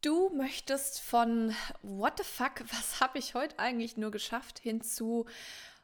Du möchtest von What the fuck, was habe ich heute eigentlich nur geschafft, hinzu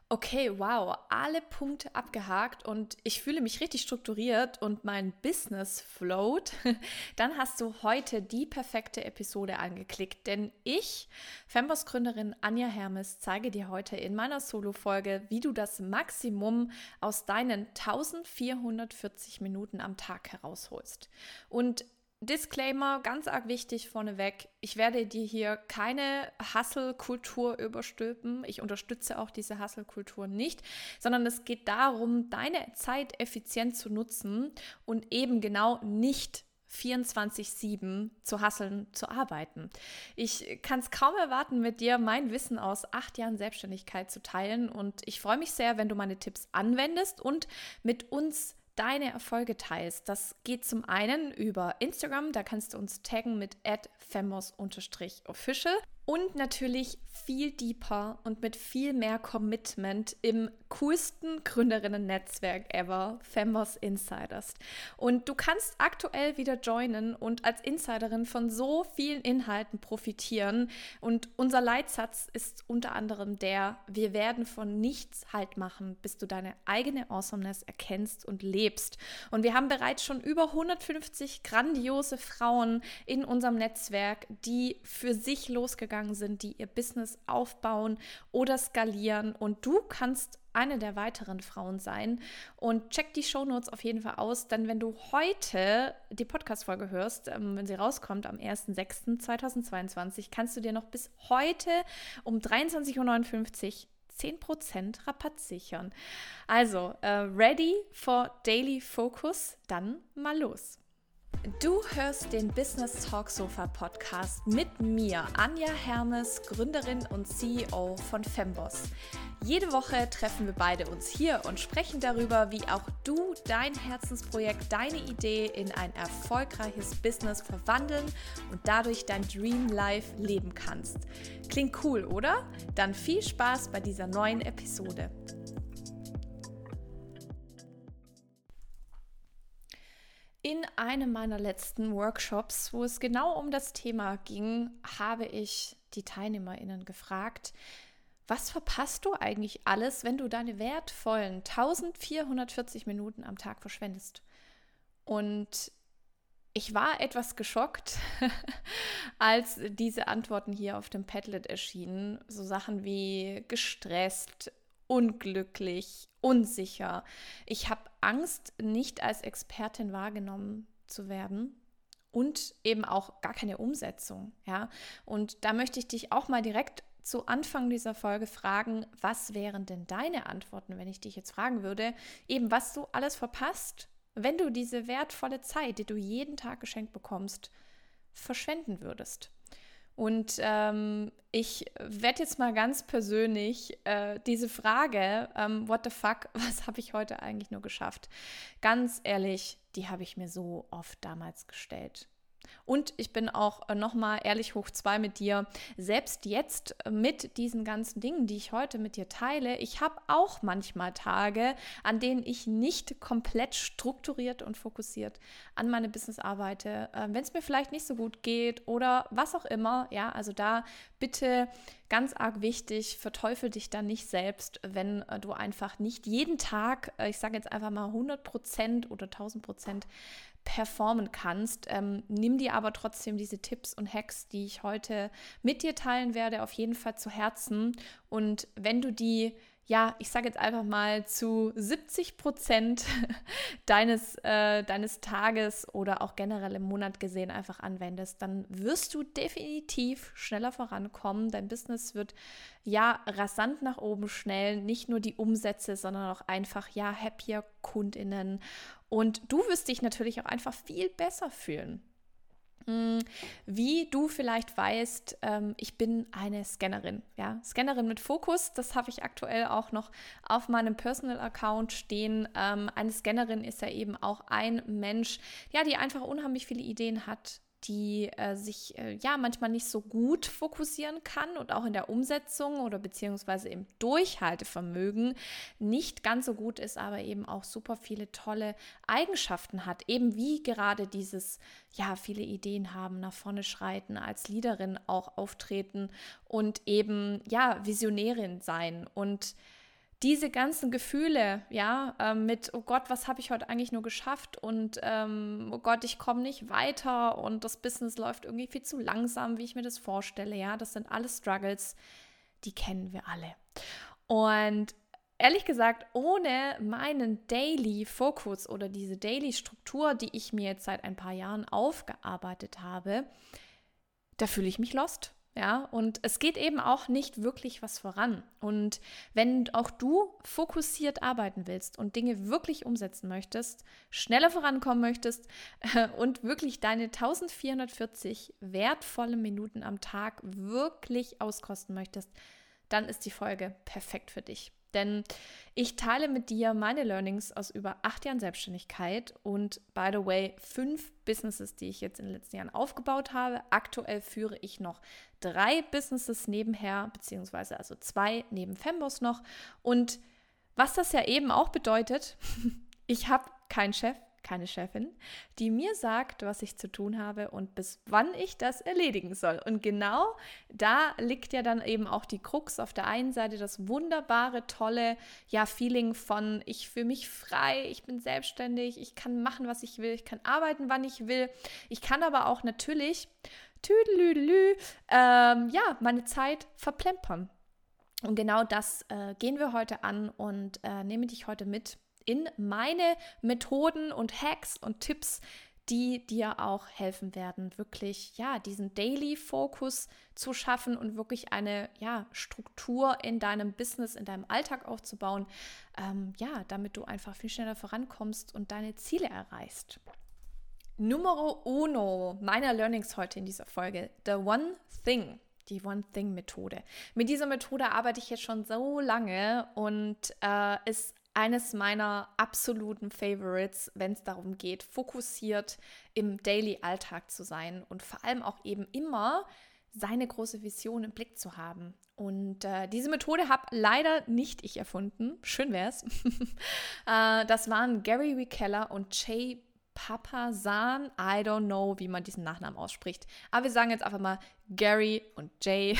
okay, wow, alle Punkte abgehakt und ich fühle mich richtig strukturiert und mein Business float, dann hast du heute die perfekte Episode angeklickt. Denn ich, Femboss-Gründerin Anja Hermes, zeige dir heute in meiner Solo-Folge, wie du das Maximum aus deinen 1440 Minuten am Tag herausholst. Und Disclaimer, ganz arg wichtig vorneweg. Ich werde dir hier keine Hustle-Kultur überstülpen. Ich unterstütze auch diese Hustle-Kultur nicht, sondern es geht darum, deine Zeit effizient zu nutzen und eben genau nicht 24-7 zu hasseln, zu arbeiten. Ich kann es kaum erwarten, mit dir mein Wissen aus acht Jahren Selbstständigkeit zu teilen und ich freue mich sehr, wenn du meine Tipps anwendest und mit uns deine Erfolge teilst. Das geht zum einen über Instagram, da kannst du uns taggen mit femos-official und natürlich viel deeper und mit viel mehr Commitment im coolsten Gründerinnen-Netzwerk ever, Fembos Insiders. Und du kannst aktuell wieder joinen und als Insiderin von so vielen Inhalten profitieren. Und unser Leitsatz ist unter anderem der, wir werden von nichts Halt machen, bis du deine eigene Awesomeness erkennst und lebst. Und wir haben bereits schon über 150 grandiose Frauen in unserem Netzwerk, die für sich losgegangen gegangen sind, die ihr Business aufbauen oder skalieren. Und du kannst eine der weiteren Frauen sein. Und check die Shownotes auf jeden Fall aus, denn wenn du heute die Podcast-Folge hörst, ähm, wenn sie rauskommt am 1.6.2022, kannst du dir noch bis heute um 23.59 Uhr 10% Rabatt sichern. Also, äh, ready for Daily Focus? Dann mal los. Du hörst den Business Talk Sofa Podcast mit mir, Anja Hermes, Gründerin und CEO von Femboss. Jede Woche treffen wir beide uns hier und sprechen darüber, wie auch du dein Herzensprojekt, deine Idee in ein erfolgreiches Business verwandeln und dadurch dein Dream Life leben kannst. Klingt cool, oder? Dann viel Spaß bei dieser neuen Episode. In einem meiner letzten Workshops, wo es genau um das Thema ging, habe ich die Teilnehmerinnen gefragt, was verpasst du eigentlich alles, wenn du deine wertvollen 1440 Minuten am Tag verschwendest? Und ich war etwas geschockt, als diese Antworten hier auf dem Padlet erschienen. So Sachen wie gestresst, unglücklich, unsicher. Ich habe Angst, nicht als Expertin wahrgenommen zu werden und eben auch gar keine Umsetzung, ja? Und da möchte ich dich auch mal direkt zu Anfang dieser Folge fragen, was wären denn deine Antworten, wenn ich dich jetzt fragen würde, eben was du alles verpasst, wenn du diese wertvolle Zeit, die du jeden Tag geschenkt bekommst, verschwenden würdest? Und ähm, ich werde jetzt mal ganz persönlich äh, diese Frage, ähm, what the fuck, was habe ich heute eigentlich nur geschafft? Ganz ehrlich, die habe ich mir so oft damals gestellt. Und ich bin auch äh, nochmal ehrlich hoch zwei mit dir. Selbst jetzt mit diesen ganzen Dingen, die ich heute mit dir teile, ich habe auch manchmal Tage, an denen ich nicht komplett strukturiert und fokussiert an meine Business arbeite. Äh, Wenn es mir vielleicht nicht so gut geht oder was auch immer, ja, also da bitte ganz arg wichtig, verteufel dich dann nicht selbst, wenn äh, du einfach nicht jeden Tag, ich sage jetzt einfach mal 100 Prozent oder 1000 Prozent performen kannst. Ähm, nimm dir aber trotzdem diese Tipps und Hacks, die ich heute mit dir teilen werde, auf jeden Fall zu Herzen. Und wenn du die ja, ich sage jetzt einfach mal zu 70 Prozent deines, äh, deines Tages oder auch generell im Monat gesehen einfach anwendest, dann wirst du definitiv schneller vorankommen. Dein Business wird ja rasant nach oben schnell, nicht nur die Umsätze, sondern auch einfach ja happier KundInnen. Und du wirst dich natürlich auch einfach viel besser fühlen. Mm, wie du vielleicht weißt, ähm, ich bin eine Scannerin. Ja, Scannerin mit Fokus, das habe ich aktuell auch noch auf meinem Personal Account stehen. Ähm, eine Scannerin ist ja eben auch ein Mensch, ja, die einfach unheimlich viele Ideen hat, die äh, sich äh, ja manchmal nicht so gut fokussieren kann und auch in der Umsetzung oder beziehungsweise im Durchhaltevermögen nicht ganz so gut ist, aber eben auch super viele tolle Eigenschaften hat. Eben wie gerade dieses, ja, viele Ideen haben, nach vorne schreiten, als Leaderin auch auftreten und eben, ja, Visionärin sein und diese ganzen Gefühle, ja, äh, mit, oh Gott, was habe ich heute eigentlich nur geschafft und ähm, oh Gott, ich komme nicht weiter und das Business läuft irgendwie viel zu langsam, wie ich mir das vorstelle, ja, das sind alles Struggles, die kennen wir alle. Und ehrlich gesagt, ohne meinen Daily Focus oder diese Daily Struktur, die ich mir jetzt seit ein paar Jahren aufgearbeitet habe, da fühle ich mich lost. Ja, und es geht eben auch nicht wirklich was voran. Und wenn auch du fokussiert arbeiten willst und Dinge wirklich umsetzen möchtest, schneller vorankommen möchtest äh, und wirklich deine 1440 wertvolle Minuten am Tag wirklich auskosten möchtest, dann ist die Folge perfekt für dich. Denn ich teile mit dir meine Learnings aus über acht Jahren Selbstständigkeit und, by the way, fünf Businesses, die ich jetzt in den letzten Jahren aufgebaut habe. Aktuell führe ich noch drei Businesses nebenher, beziehungsweise also zwei neben Fembos noch. Und was das ja eben auch bedeutet, ich habe keinen Chef, keine Chefin, die mir sagt, was ich zu tun habe und bis wann ich das erledigen soll. Und genau da liegt ja dann eben auch die Krux auf der einen Seite das wunderbare, tolle ja Feeling von ich fühle mich frei, ich bin selbstständig, ich kann machen, was ich will, ich kann arbeiten, wann ich will. Ich kann aber auch natürlich tüdelüdelü, ähm, ja, meine Zeit verplempern. Und genau das äh, gehen wir heute an und äh, nehme dich heute mit in meine Methoden und Hacks und Tipps, die dir auch helfen werden, wirklich ja diesen Daily Fokus zu schaffen und wirklich eine ja Struktur in deinem Business, in deinem Alltag aufzubauen, ähm, ja, damit du einfach viel schneller vorankommst und deine Ziele erreichst. Numero uno meiner Learnings heute in dieser Folge: The One Thing die One-Thing-Methode. Mit dieser Methode arbeite ich jetzt schon so lange und äh, ist eines meiner absoluten Favorites, wenn es darum geht, fokussiert im Daily-Alltag zu sein und vor allem auch eben immer seine große Vision im Blick zu haben. Und äh, diese Methode habe leider nicht ich erfunden. Schön wäre es. äh, das waren Gary Keller und Jay Papasan. I don't know, wie man diesen Nachnamen ausspricht. Aber wir sagen jetzt einfach mal Gary und Jay.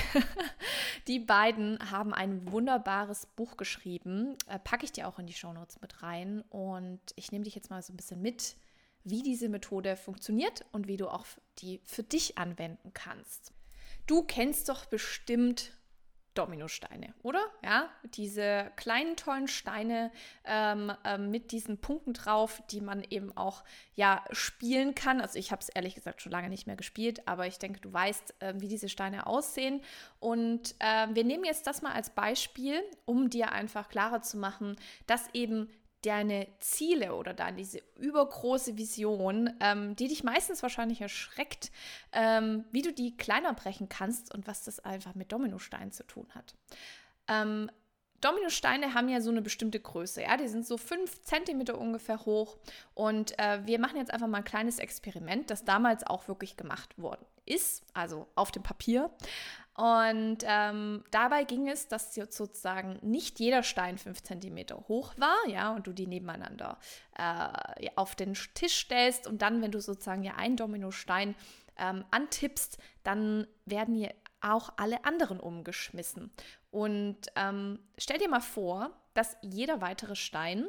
Die beiden haben ein wunderbares Buch geschrieben. Äh, packe ich dir auch in die Shownotes mit rein. Und ich nehme dich jetzt mal so ein bisschen mit, wie diese Methode funktioniert und wie du auch die für dich anwenden kannst. Du kennst doch bestimmt Dominosteine, oder? Ja, diese kleinen tollen Steine ähm, ähm, mit diesen Punkten drauf, die man eben auch ja spielen kann. Also ich habe es ehrlich gesagt schon lange nicht mehr gespielt, aber ich denke, du weißt, äh, wie diese Steine aussehen. Und äh, wir nehmen jetzt das mal als Beispiel, um dir einfach klarer zu machen, dass eben deine Ziele oder dann diese übergroße Vision, ähm, die dich meistens wahrscheinlich erschreckt, ähm, wie du die kleiner brechen kannst und was das einfach mit Dominosteinen zu tun hat. Ähm, Dominosteine haben ja so eine bestimmte Größe, ja, die sind so fünf Zentimeter ungefähr hoch und äh, wir machen jetzt einfach mal ein kleines Experiment, das damals auch wirklich gemacht worden ist, also auf dem Papier. Und ähm, dabei ging es, dass sozusagen nicht jeder Stein 5 cm hoch war, ja, und du die nebeneinander äh, auf den Tisch stellst und dann, wenn du sozusagen ja einen Dominostein ähm, antippst, dann werden hier auch alle anderen umgeschmissen. Und ähm, stell dir mal vor, dass jeder weitere Stein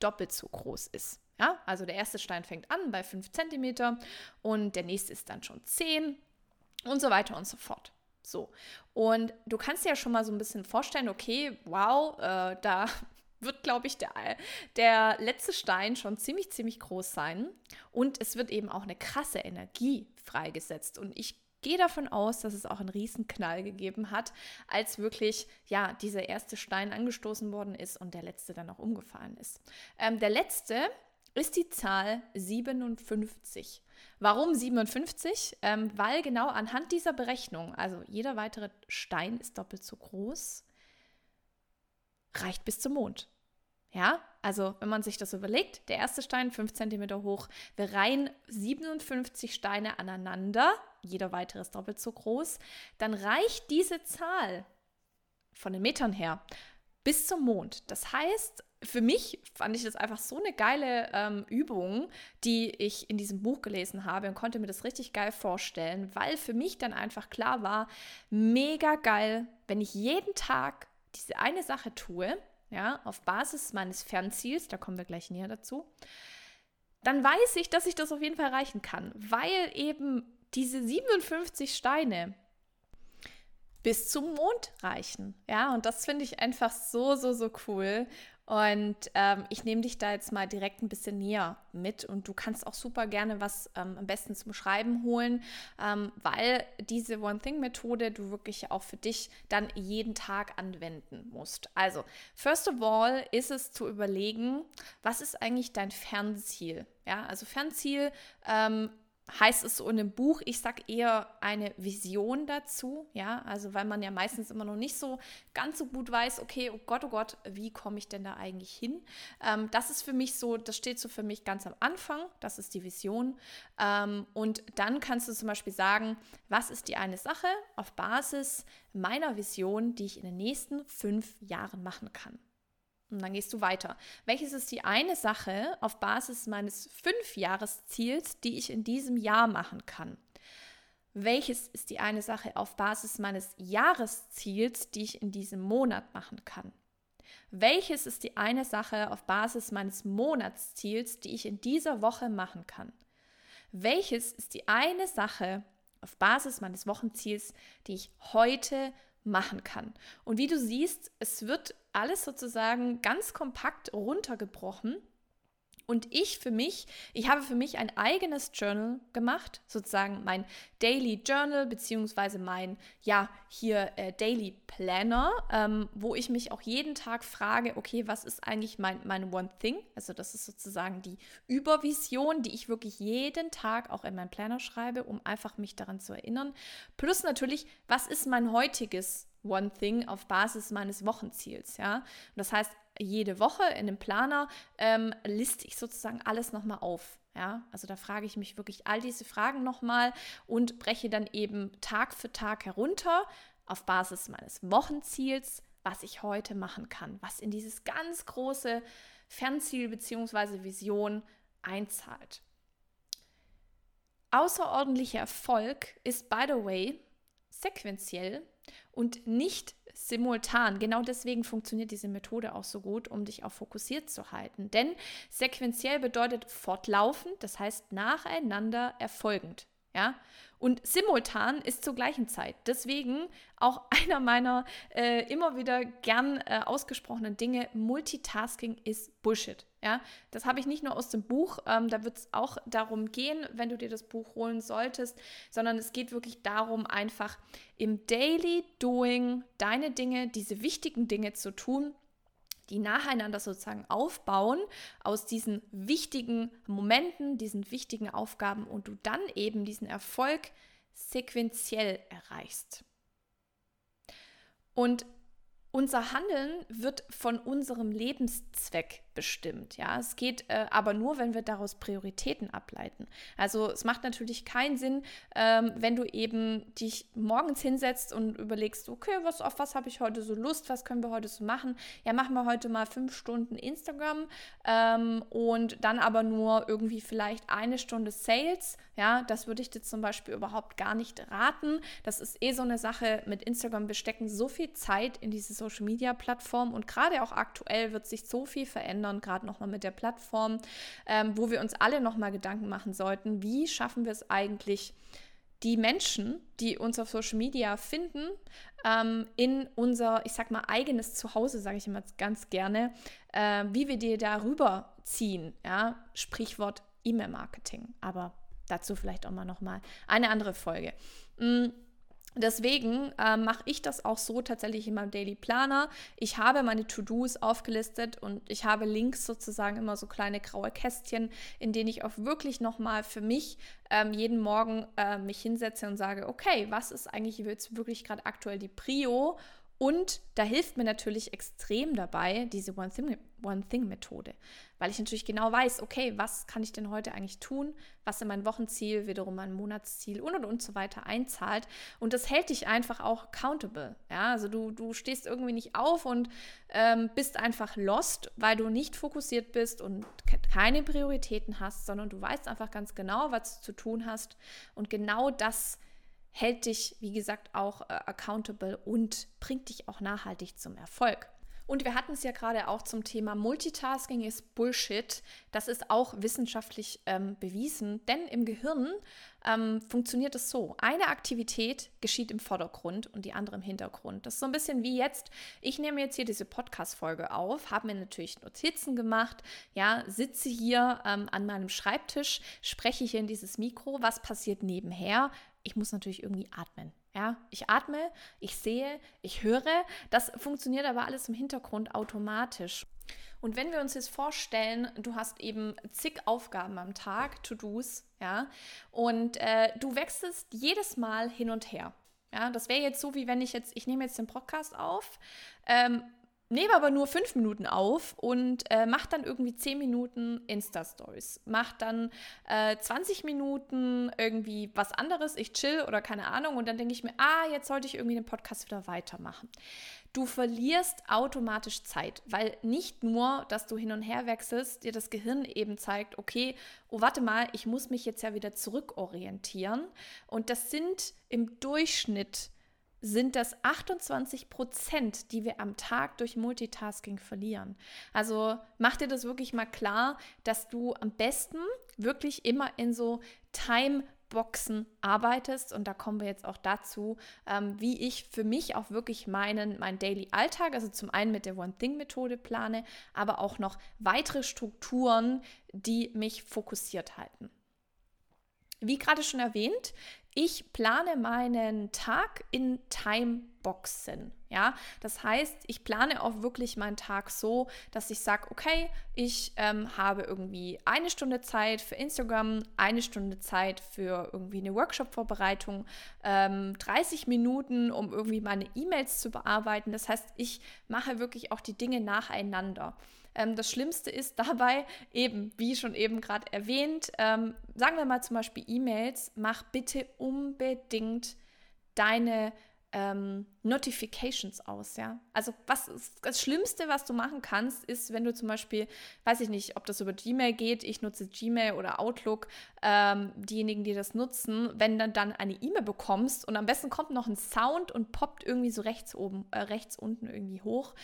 doppelt so groß ist. Ja, also der erste Stein fängt an bei 5 cm und der nächste ist dann schon 10 und so weiter und so fort. So. Und du kannst dir ja schon mal so ein bisschen vorstellen, okay, wow, äh, da wird, glaube ich, der, der letzte Stein schon ziemlich, ziemlich groß sein. Und es wird eben auch eine krasse Energie freigesetzt. Und ich gehe davon aus, dass es auch einen Riesenknall gegeben hat, als wirklich, ja, dieser erste Stein angestoßen worden ist und der letzte dann auch umgefallen ist. Ähm, der letzte ist die Zahl 57. Warum 57? Ähm, weil genau anhand dieser Berechnung, also jeder weitere Stein ist doppelt so groß, reicht bis zum Mond. Ja, also wenn man sich das überlegt, der erste Stein 5 cm hoch, wir reihen 57 Steine aneinander, jeder weitere ist doppelt so groß, dann reicht diese Zahl von den Metern her bis zum Mond. Das heißt, für mich fand ich das einfach so eine geile ähm, Übung, die ich in diesem Buch gelesen habe und konnte mir das richtig geil vorstellen, weil für mich dann einfach klar war, mega geil, wenn ich jeden Tag diese eine Sache tue, ja, auf Basis meines Fernziels, da kommen wir gleich näher dazu, dann weiß ich, dass ich das auf jeden Fall erreichen kann, weil eben diese 57 Steine, bis zum Mond reichen. Ja, und das finde ich einfach so, so, so cool. Und ähm, ich nehme dich da jetzt mal direkt ein bisschen näher mit und du kannst auch super gerne was ähm, am besten zum Schreiben holen, ähm, weil diese One-Thing-Methode du wirklich auch für dich dann jeden Tag anwenden musst. Also, first of all ist es zu überlegen, was ist eigentlich dein Fernziel? Ja, also Fernziel ähm, heißt es so in dem Buch, ich sage eher eine Vision dazu, ja, also weil man ja meistens immer noch nicht so ganz so gut weiß, okay, oh Gott, oh Gott, wie komme ich denn da eigentlich hin? Ähm, das ist für mich so, das steht so für mich ganz am Anfang, das ist die Vision. Ähm, und dann kannst du zum Beispiel sagen, was ist die eine Sache auf Basis meiner Vision, die ich in den nächsten fünf Jahren machen kann? Und dann gehst du weiter. Welches ist die eine Sache auf Basis meines Fünfjahresziels, die ich in diesem Jahr machen kann? Welches ist die eine Sache auf Basis meines Jahresziels, die ich in diesem Monat machen kann? Welches ist die eine Sache auf Basis meines Monatsziels, die ich in dieser Woche machen kann? Welches ist die eine Sache auf Basis meines Wochenziels, die ich heute machen kann? Und wie du siehst, es wird alles sozusagen ganz kompakt runtergebrochen. Und ich für mich, ich habe für mich ein eigenes Journal gemacht, sozusagen mein Daily Journal, beziehungsweise mein, ja, hier äh, Daily Planner, ähm, wo ich mich auch jeden Tag frage, okay, was ist eigentlich mein, mein One Thing? Also das ist sozusagen die Übervision, die ich wirklich jeden Tag auch in meinen Planner schreibe, um einfach mich daran zu erinnern. Plus natürlich, was ist mein heutiges One Thing auf Basis meines Wochenziels. Ja? Und das heißt, jede Woche in dem Planer ähm, liste ich sozusagen alles nochmal auf. Ja, also da frage ich mich wirklich all diese Fragen nochmal und breche dann eben Tag für Tag herunter auf Basis meines Wochenziels, was ich heute machen kann, was in dieses ganz große Fernziel bzw. Vision einzahlt. Außerordentlicher Erfolg ist, by the way, sequenziell und nicht simultan. Genau deswegen funktioniert diese Methode auch so gut, um dich auch fokussiert zu halten. Denn sequenziell bedeutet fortlaufend, das heißt nacheinander erfolgend. Ja, und simultan ist zur gleichen Zeit. Deswegen auch einer meiner äh, immer wieder gern äh, ausgesprochenen Dinge, Multitasking ist Bullshit. Ja, das habe ich nicht nur aus dem Buch, ähm, da wird es auch darum gehen, wenn du dir das Buch holen solltest, sondern es geht wirklich darum, einfach im Daily Doing deine Dinge, diese wichtigen Dinge zu tun, die nacheinander sozusagen aufbauen aus diesen wichtigen Momenten, diesen wichtigen Aufgaben und du dann eben diesen Erfolg sequenziell erreichst. Und unser Handeln wird von unserem Lebenszweck bestimmt. Ja, es geht äh, aber nur, wenn wir daraus Prioritäten ableiten. Also es macht natürlich keinen Sinn, ähm, wenn du eben dich morgens hinsetzt und überlegst, okay, was auf was habe ich heute so Lust, was können wir heute so machen? Ja, machen wir heute mal fünf Stunden Instagram ähm, und dann aber nur irgendwie vielleicht eine Stunde Sales. Ja, das würde ich dir zum Beispiel überhaupt gar nicht raten. Das ist eh so eine Sache mit Instagram. Wir stecken so viel Zeit in diese Social Media Plattform und gerade auch aktuell wird sich so viel verändern ändern, gerade nochmal mit der Plattform, ähm, wo wir uns alle nochmal Gedanken machen sollten, wie schaffen wir es eigentlich, die Menschen, die uns auf Social Media finden, ähm, in unser, ich sag mal, eigenes Zuhause, sage ich immer ganz gerne, äh, wie wir die darüber ziehen. Ja? Sprichwort E-Mail-Marketing. Aber dazu vielleicht auch mal nochmal eine andere Folge. Mhm. Deswegen äh, mache ich das auch so tatsächlich in meinem Daily Planner. Ich habe meine To-Dos aufgelistet und ich habe links sozusagen immer so kleine graue Kästchen, in denen ich auch wirklich nochmal für mich ähm, jeden Morgen äh, mich hinsetze und sage, okay, was ist eigentlich jetzt wirklich gerade aktuell die Prio? Und da hilft mir natürlich extrem dabei diese One-Thing-Methode, One weil ich natürlich genau weiß, okay, was kann ich denn heute eigentlich tun, was in mein Wochenziel, wiederum mein Monatsziel und und und so weiter einzahlt. Und das hält dich einfach auch accountable. Ja, also du, du stehst irgendwie nicht auf und ähm, bist einfach lost, weil du nicht fokussiert bist und keine Prioritäten hast, sondern du weißt einfach ganz genau, was du zu tun hast. Und genau das hält dich, wie gesagt, auch äh, accountable und bringt dich auch nachhaltig zum Erfolg. Und wir hatten es ja gerade auch zum Thema Multitasking ist Bullshit. Das ist auch wissenschaftlich ähm, bewiesen, denn im Gehirn ähm, funktioniert es so. Eine Aktivität geschieht im Vordergrund und die andere im Hintergrund. Das ist so ein bisschen wie jetzt, ich nehme jetzt hier diese Podcast-Folge auf, habe mir natürlich Notizen gemacht, ja, sitze hier ähm, an meinem Schreibtisch, spreche hier in dieses Mikro, was passiert nebenher? Ich muss natürlich irgendwie atmen. Ja, ich atme, ich sehe, ich höre. Das funktioniert aber alles im Hintergrund automatisch. Und wenn wir uns jetzt vorstellen, du hast eben zig Aufgaben am Tag, To-Dos, ja, und äh, du wechselst jedes Mal hin und her. Ja, das wäre jetzt so, wie wenn ich jetzt, ich nehme jetzt den Podcast auf, ähm, nehme aber nur fünf Minuten auf und äh, mache dann irgendwie zehn Minuten Insta-Stories. Mache dann äh, 20 Minuten irgendwie was anderes, ich chill oder keine Ahnung und dann denke ich mir, ah, jetzt sollte ich irgendwie den Podcast wieder weitermachen. Du verlierst automatisch Zeit, weil nicht nur, dass du hin und her wechselst, dir das Gehirn eben zeigt, okay, oh warte mal, ich muss mich jetzt ja wieder zurückorientieren. Und das sind im Durchschnitt sind das 28 Prozent, die wir am Tag durch Multitasking verlieren. Also mach dir das wirklich mal klar, dass du am besten wirklich immer in so Time Boxen arbeitest. Und da kommen wir jetzt auch dazu, ähm, wie ich für mich auch wirklich meinen, meinen Daily Alltag, also zum einen mit der One-Thing-Methode plane, aber auch noch weitere Strukturen, die mich fokussiert halten. Wie gerade schon erwähnt, ich plane meinen Tag in Timeboxen. Ja, das heißt, ich plane auch wirklich meinen Tag so, dass ich sage, okay, ich ähm, habe irgendwie eine Stunde Zeit für Instagram, eine Stunde Zeit für irgendwie eine Workshop-Vorbereitung, ähm, 30 Minuten, um irgendwie meine E-Mails zu bearbeiten. Das heißt, ich mache wirklich auch die Dinge nacheinander. Ähm, das Schlimmste ist dabei eben, wie schon eben gerade erwähnt, ähm, sagen wir mal zum Beispiel E-Mails, mach bitte unbedingt deine ähm, Notifications aus, ja. Also was das Schlimmste, was du machen kannst, ist, wenn du zum Beispiel, weiß ich nicht, ob das über Gmail geht, ich nutze Gmail oder Outlook, ähm, diejenigen, die das nutzen, wenn dann dann eine E-Mail bekommst und am besten kommt noch ein Sound und poppt irgendwie so rechts oben, äh, rechts unten irgendwie hoch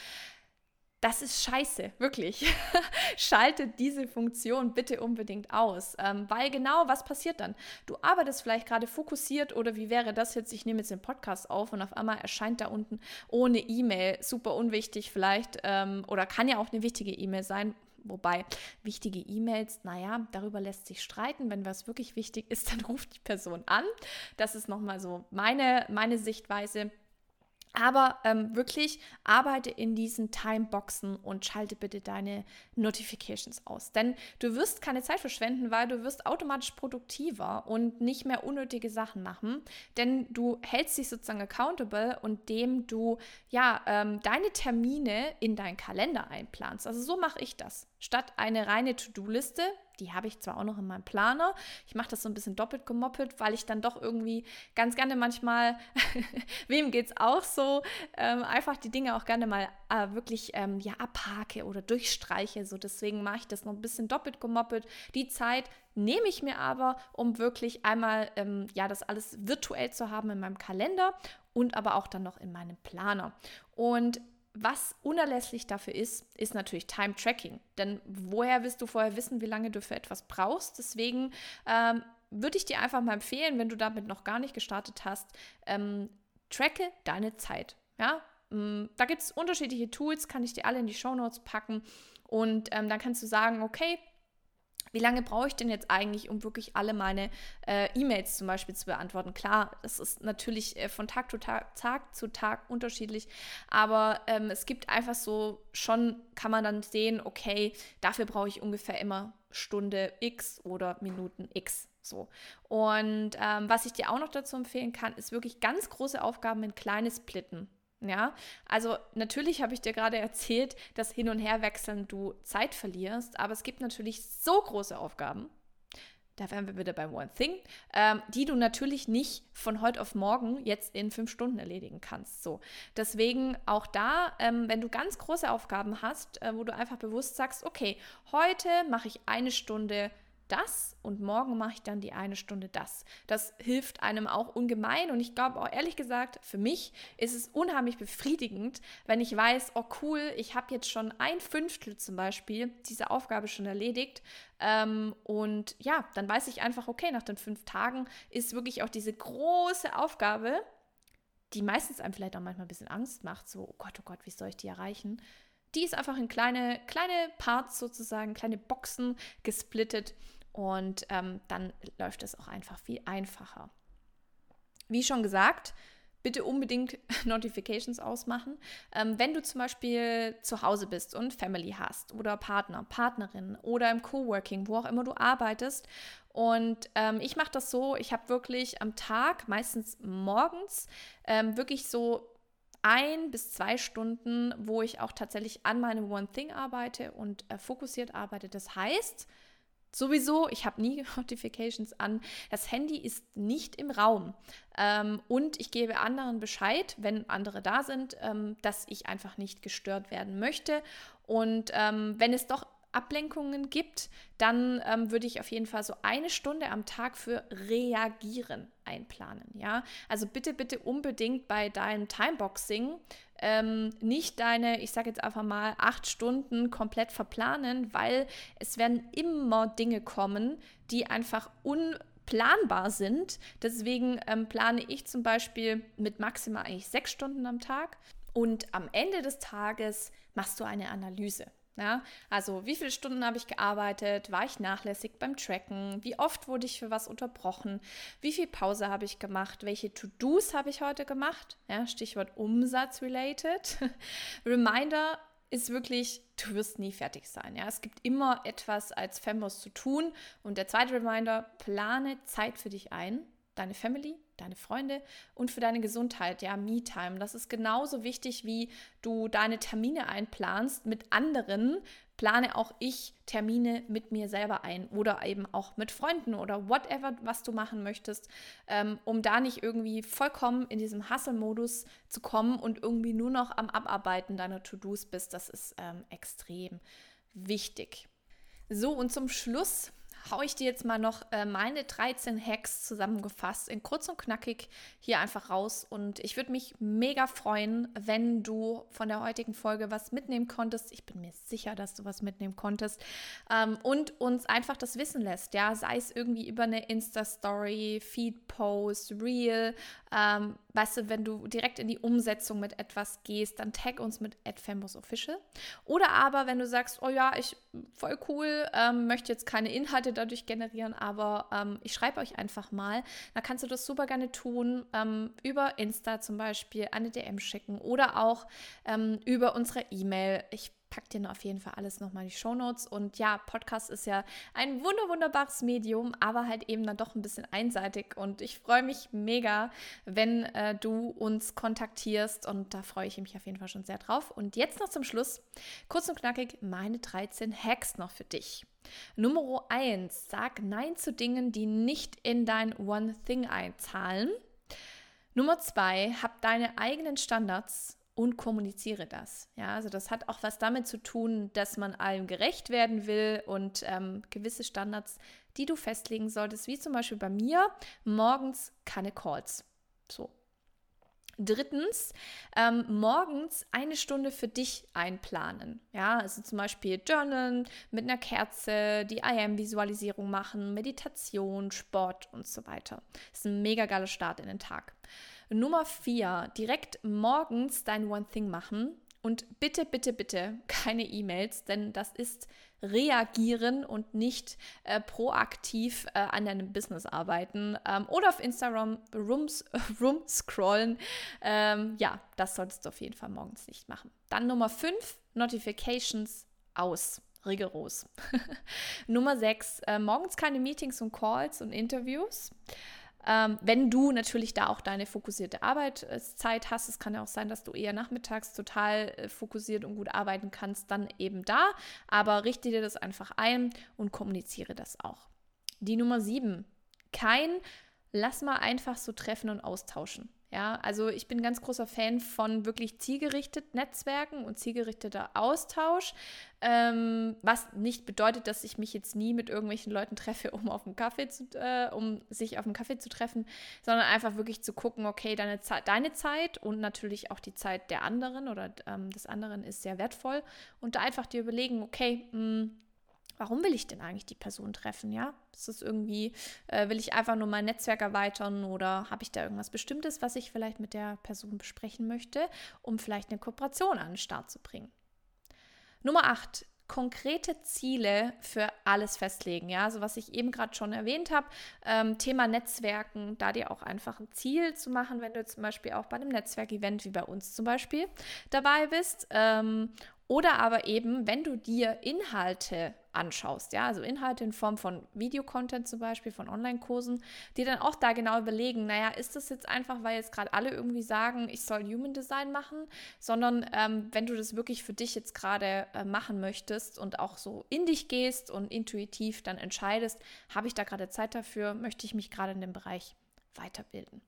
das ist scheiße, wirklich. Schaltet diese Funktion bitte unbedingt aus, ähm, weil genau was passiert dann? Du arbeitest vielleicht gerade fokussiert oder wie wäre das jetzt? Ich nehme jetzt den Podcast auf und auf einmal erscheint da unten ohne E-Mail, super unwichtig vielleicht ähm, oder kann ja auch eine wichtige E-Mail sein. Wobei wichtige E-Mails, naja, darüber lässt sich streiten. Wenn was wirklich wichtig ist, dann ruft die Person an. Das ist nochmal so meine, meine Sichtweise. Aber ähm, wirklich arbeite in diesen Timeboxen und schalte bitte deine Notifications aus. Denn du wirst keine Zeit verschwenden, weil du wirst automatisch produktiver und nicht mehr unnötige Sachen machen. Denn du hältst dich sozusagen accountable und dem du ja ähm, deine Termine in deinen Kalender einplanst. Also so mache ich das. Statt eine reine To-Do-Liste, die habe ich zwar auch noch in meinem Planer, ich mache das so ein bisschen doppelt gemoppelt, weil ich dann doch irgendwie ganz gerne manchmal, wem geht es auch so, ähm, einfach die Dinge auch gerne mal äh, wirklich ähm, ja, abhake oder durchstreiche. So deswegen mache ich das noch ein bisschen doppelt gemoppelt. Die Zeit nehme ich mir aber, um wirklich einmal ähm, ja das alles virtuell zu haben in meinem Kalender und aber auch dann noch in meinem Planer. Und was unerlässlich dafür ist, ist natürlich Time Tracking. Denn woher willst du vorher wissen, wie lange du für etwas brauchst? Deswegen ähm, würde ich dir einfach mal empfehlen, wenn du damit noch gar nicht gestartet hast, ähm, tracke deine Zeit. Ja, ähm, da gibt es unterschiedliche Tools, kann ich dir alle in die Show Notes packen. Und ähm, dann kannst du sagen, okay, wie lange brauche ich denn jetzt eigentlich, um wirklich alle meine äh, E-Mails zum Beispiel zu beantworten? Klar, das ist natürlich äh, von Tag zu Tag, Tag zu Tag unterschiedlich, aber ähm, es gibt einfach so, schon kann man dann sehen, okay, dafür brauche ich ungefähr immer Stunde X oder Minuten X. So. Und ähm, was ich dir auch noch dazu empfehlen kann, ist wirklich ganz große Aufgaben in kleine Splitten Ja, also natürlich habe ich dir gerade erzählt, dass Hin- und Herwechseln du Zeit verlierst, aber es gibt natürlich so große Aufgaben, da wären wir wieder beim One Thing, ähm, die du natürlich nicht von heute auf morgen jetzt in fünf Stunden erledigen kannst. So, deswegen auch da, ähm, wenn du ganz große Aufgaben hast, äh, wo du einfach bewusst sagst, okay, heute mache ich eine Stunde das und morgen mache ich dann die eine Stunde das. Das hilft einem auch ungemein und ich glaube auch ehrlich gesagt, für mich ist es unheimlich befriedigend, wenn ich weiß, oh cool, ich habe jetzt schon ein Fünftel zum Beispiel diese Aufgabe schon erledigt ähm, und ja, dann weiß ich einfach, okay, nach den fünf Tagen ist wirklich auch diese große Aufgabe, die meistens einem vielleicht auch manchmal ein bisschen Angst macht, so, oh Gott, oh Gott, wie soll ich die erreichen? Die ist einfach in kleine, kleine Parts sozusagen, kleine Boxen gesplittet und ähm, dann läuft es auch einfach viel einfacher. Wie schon gesagt, bitte unbedingt Notifications ausmachen. Ähm, wenn du zum Beispiel zu Hause bist und Family hast oder Partner, Partnerin oder im Coworking, wo auch immer du arbeitest. Und ähm, ich mache das so, ich habe wirklich am Tag, meistens morgens, ähm, wirklich so ein bis zwei Stunden, wo ich auch tatsächlich an meinem One Thing arbeite und äh, fokussiert arbeite. Das heißt, Sowieso, ich habe nie Notifications an. Das Handy ist nicht im Raum. Ähm, und ich gebe anderen Bescheid, wenn andere da sind, ähm, dass ich einfach nicht gestört werden möchte. Und ähm, wenn es doch Ablenkungen gibt, dann ähm, würde ich auf jeden Fall so eine Stunde am Tag für Reagieren einplanen. Ja, also bitte, bitte unbedingt bei deinem Timeboxing ähm, nicht deine, ich sage jetzt einfach mal, acht Stunden komplett verplanen, weil es werden immer Dinge kommen, die einfach unplanbar sind. Deswegen ähm, plane ich zum Beispiel mit maximal eigentlich sechs Stunden am Tag. Und am Ende des Tages machst du eine Analyse. Ja, also wie viele Stunden habe ich gearbeitet? War ich nachlässig beim Tracken? Wie oft wurde ich für was unterbrochen? Wie viel Pause habe ich gemacht? Welche To-Dos habe ich heute gemacht? Ja, Stichwort Umsatz-related. Reminder ist wirklich, du wirst nie fertig sein. Ja, es gibt immer etwas als Fembos zu tun. Und der zweite Reminder, plane Zeit für dich ein, deine Family, deine Freunde und für deine Gesundheit, ja, Me-Time. Das ist genauso wichtig, wie du deine Termine einplanst mit anderen. Plane auch ich Termine mit mir selber ein oder eben auch mit Freunden oder whatever, was du machen möchtest, ähm, um da nicht irgendwie vollkommen in diesem Hustle-Modus zu kommen und irgendwie nur noch am Abarbeiten deiner To-Dos bist. Das ist ähm, extrem wichtig. So, und zum Schluss haue ich dir jetzt mal noch äh, meine 13 Hacks zusammengefasst in kurz und knackig hier einfach raus. Und ich würde mich mega freuen, wenn du von der heutigen Folge was mitnehmen konntest. Ich bin mir sicher, dass du was mitnehmen konntest. Ähm, und uns einfach das wissen lässt. Ja, sei es irgendwie über eine Insta-Story, Feed-Post, Reel. Ähm, weißt du, wenn du direkt in die Umsetzung mit etwas gehst, dann tag uns mit @fambosofficial. Oder aber, wenn du sagst, oh ja, ich voll cool, ähm, möchte jetzt keine Inhalte dadurch generieren, aber ähm, ich schreibe euch einfach mal, dann kannst du das super gerne tun, ähm, über Insta zum Beispiel eine DM schicken oder auch ähm, über unsere E-Mail. Ich pack dir auf jeden Fall alles nochmal in die Shownotes. Und ja, Podcast ist ja ein wunder wunderbares Medium, aber halt eben dann doch ein bisschen einseitig. Und ich freue mich mega, wenn äh, du uns kontaktierst. Und da freue ich mich auf jeden Fall schon sehr drauf. Und jetzt noch zum Schluss, kurz und knackig, meine 13 Hacks noch für dich. Nummer 1, sag Nein zu Dingen, die nicht in dein One Thing einzahlen. Nummer 2, hab deine eigenen Standards und kommuniziere das. Ja, also das hat auch was damit zu tun, dass man allem gerecht werden will und ähm, gewisse Standards, die du festlegen solltest, wie zum Beispiel bei mir, morgens keine Calls. So. Drittens, ähm, morgens eine Stunde für dich einplanen. Ja, also zum Beispiel Journalen mit einer Kerze, die IM-Visualisierung machen, Meditation, Sport und so weiter. Das ist ein mega geiler Start in den Tag. Nummer vier, direkt morgens dein One Thing machen. Und bitte, bitte, bitte keine E-Mails, denn das ist reagieren und nicht äh, proaktiv äh, an deinem Business arbeiten ähm, oder auf Instagram rooms, rum scrollen. Ähm, ja, das solltest du auf jeden Fall morgens nicht machen. Dann Nummer 5, Notifications aus. Rigoros. Nummer 6, äh, morgens keine Meetings und Calls und Interviews. Ähm, wenn du natürlich da auch deine fokussierte Arbeitszeit hast, es kann ja auch sein, dass du eher nachmittags total äh, fokussiert und gut arbeiten kannst, dann eben da. Aber richte dir das einfach ein und kommuniziere das auch. Die Nummer sieben, kein lass mal einfach so treffen und austauschen. Ja, also ich bin ganz großer Fan von wirklich zielgerichtet Netzwerken und zielgerichteter Austausch, ähm, was nicht bedeutet, dass ich mich jetzt nie mit irgendwelchen Leuten treffe, um auf dem Kaffee zu, äh, um sich auf dem Kaffee zu treffen, sondern einfach wirklich zu gucken, okay, deine, Ze deine Zeit und natürlich auch die Zeit der anderen oder ähm, des anderen ist sehr wertvoll. Und da einfach dir überlegen, okay, mh, hm, warum will ich denn eigentlich die Person treffen? Ja, ist es irgendwie, äh, will ich einfach nur mein Netzwerk erweitern oder habe ich da irgendwas Bestimmtes, was ich vielleicht mit der Person besprechen möchte, um vielleicht eine Kooperation an den Start zu bringen? Nummer 8 konkrete Ziele für alles festlegen. Ja, also was ich eben gerade schon erwähnt habe, ähm, Thema Netzwerken, da dir auch einfach ein Ziel zu machen, wenn du zum Beispiel auch bei einem Netzwerkevent wie bei uns zum Beispiel dabei bist. Ähm, oder aber eben, wenn du dir Inhalte anschaust, ja, also Inhalte in Form von Videocontent zum Beispiel, von Online-Kursen, die dann auch da genau überlegen, naja, ist das jetzt einfach, weil jetzt gerade alle irgendwie sagen, ich soll Human Design machen, sondern ähm, wenn du das wirklich für dich jetzt gerade äh, machen möchtest und auch so in dich gehst und intuitiv dann entscheidest, habe ich da gerade Zeit dafür, möchte ich mich gerade in dem Bereich weiterbilden.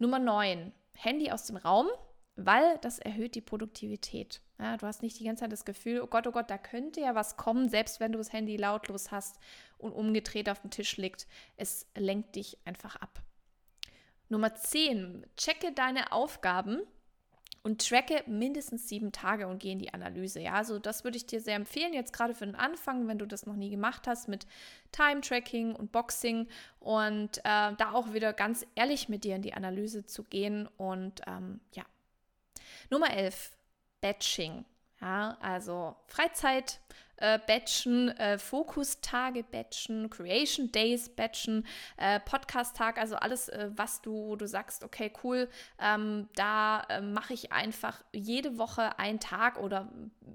Nummer 9, Handy aus dem Raum weil das erhöht die Produktivität. Ja, du hast nicht die ganze Zeit das Gefühl, oh Gott, oh Gott, da könnte ja was kommen, selbst wenn du das Handy lautlos hast und umgedreht auf dem Tisch liegt. Es lenkt dich einfach ab. Nummer 10. Checke deine Aufgaben und tracke mindestens sieben Tage und gehe in die Analyse. Ja, also das würde ich dir sehr empfehlen, jetzt gerade für den Anfang, wenn du das noch nie gemacht hast mit Time-Tracking und Boxing und äh, da auch wieder ganz ehrlich mit dir in die Analyse zu gehen und ähm, ja, Nummer 11, Batching. Ja, also Freizeit äh, batchen, äh, Fokustage batchen, Creation Days batchen, äh, Podcast-Tag, also alles, äh, was du, wo du sagst, okay, cool, ähm, da äh, mache ich einfach jede Woche einen Tag oder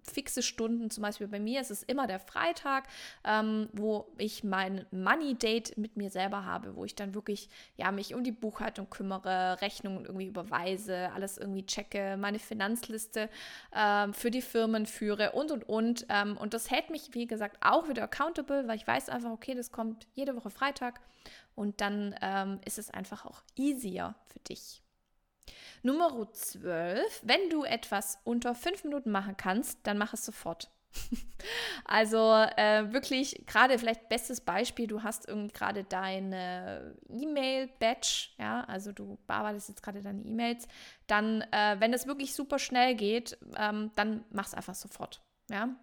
fixe Stunden. Zum Beispiel bei mir ist es immer der Freitag, ähm, wo ich mein Money Date mit mir selber habe, wo ich dann wirklich ja mich um die Buchhaltung kümmere, Rechnungen irgendwie überweise, alles irgendwie checke, meine Finanzliste ähm, für die Firmen führe und und und. Ähm, und das hält mich, wie gesagt, auch wieder accountable, weil ich weiß einfach, okay, das kommt jede Woche Freitag und dann ähm, ist es einfach auch easier für dich. Nummer 12, wenn du etwas unter fünf Minuten machen kannst, dann mach es sofort. also äh, wirklich, gerade vielleicht bestes Beispiel, du hast irgendwie gerade deine E-Mail-Batch, ja, also du bearbeitest jetzt gerade deine E-Mails, dann, äh, wenn es wirklich super schnell geht, ähm, dann mach es einfach sofort, ja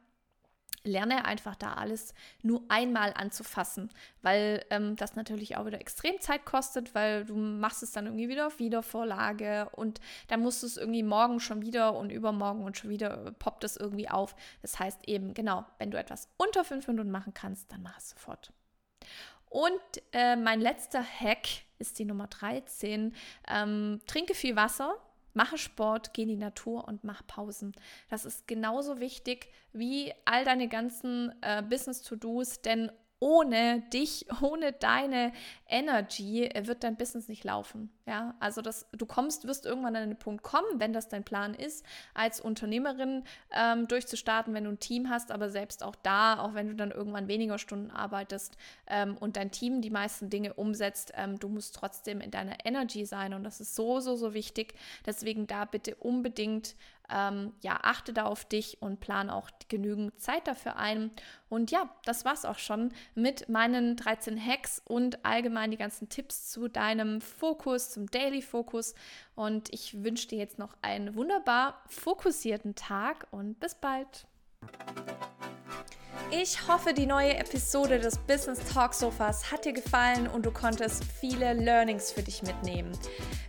lerne einfach da alles nur einmal anzufassen, weil ähm, das natürlich auch wieder extrem Zeit kostet, weil du machst es dann irgendwie wieder auf Wiedervorlage und dann musst du es irgendwie morgen schon wieder und übermorgen und schon wieder poppt es irgendwie auf. Das heißt eben, genau, wenn du etwas unter fünf Minuten machen kannst, dann mach es sofort. Und äh, mein letzter Hack ist die Nummer 13. Ähm, trinke viel Wasser, Mache Sport, geh in die Natur und mach Pausen. Das ist genauso wichtig wie all deine ganzen äh, Business-To-Dos, denn ohne dich, ohne deine Energy äh, wird dein Business nicht laufen. Ja, also das, du kommst, wirst irgendwann an den Punkt kommen, wenn das dein Plan ist, als Unternehmerin ähm, durchzustarten, wenn du ein Team hast, aber selbst auch da, auch wenn du dann irgendwann weniger Stunden arbeitest ähm, und dein Team die meisten Dinge umsetzt, ähm, du musst trotzdem in deiner Energy sein und das ist so, so, so wichtig. Deswegen da bitte unbedingt ähm, ja, achte da auf dich und plan auch genügend Zeit dafür ein. Und ja, das war's auch schon mit meinen 13 Hacks und allgemein die ganzen Tipps zu deinem Fokus, zum Daily Fokus. Und ich wünsche dir jetzt noch einen wunderbar fokussierten Tag und bis bald. Ich hoffe, die neue Episode des Business Talk Sofas hat dir gefallen und du konntest viele Learnings für dich mitnehmen.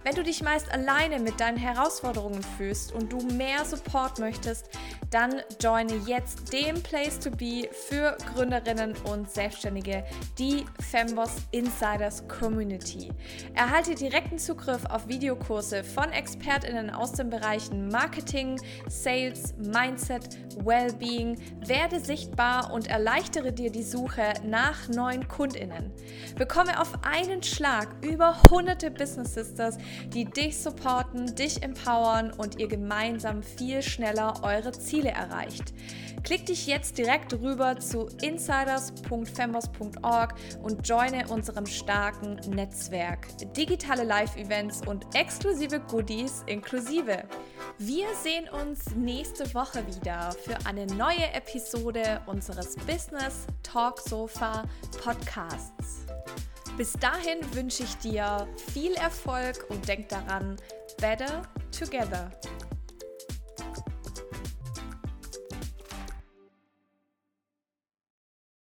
Wenn du dich meist alleine mit deinen Herausforderungen fühlst und du mehr Support möchtest, dann joine jetzt den Place to Be für Gründerinnen und Selbstständige, die Femboss Insiders Community. Erhalte direkten Zugriff auf Videokurse von ExpertInnen aus den Bereichen Marketing, Sales, Mindset, Wellbeing, werde sichtbar und erleichtere dir die Suche nach neuen KundInnen. Bekomme auf einen Schlag über hunderte Business Sisters, die dich supporten, dich empowern und ihr gemeinsam viel schneller eure Ziele erreicht. Klick dich jetzt direkt rüber zu insiders.fembos.org und joine unserem starken Netzwerk. Digitale Live-Events und exklusive Goodies inklusive. Wir sehen uns nächste Woche wieder für eine neue Episode unseres Business Talk Sofa Podcasts. Bis dahin wünsche ich dir viel Erfolg und denk daran, better together.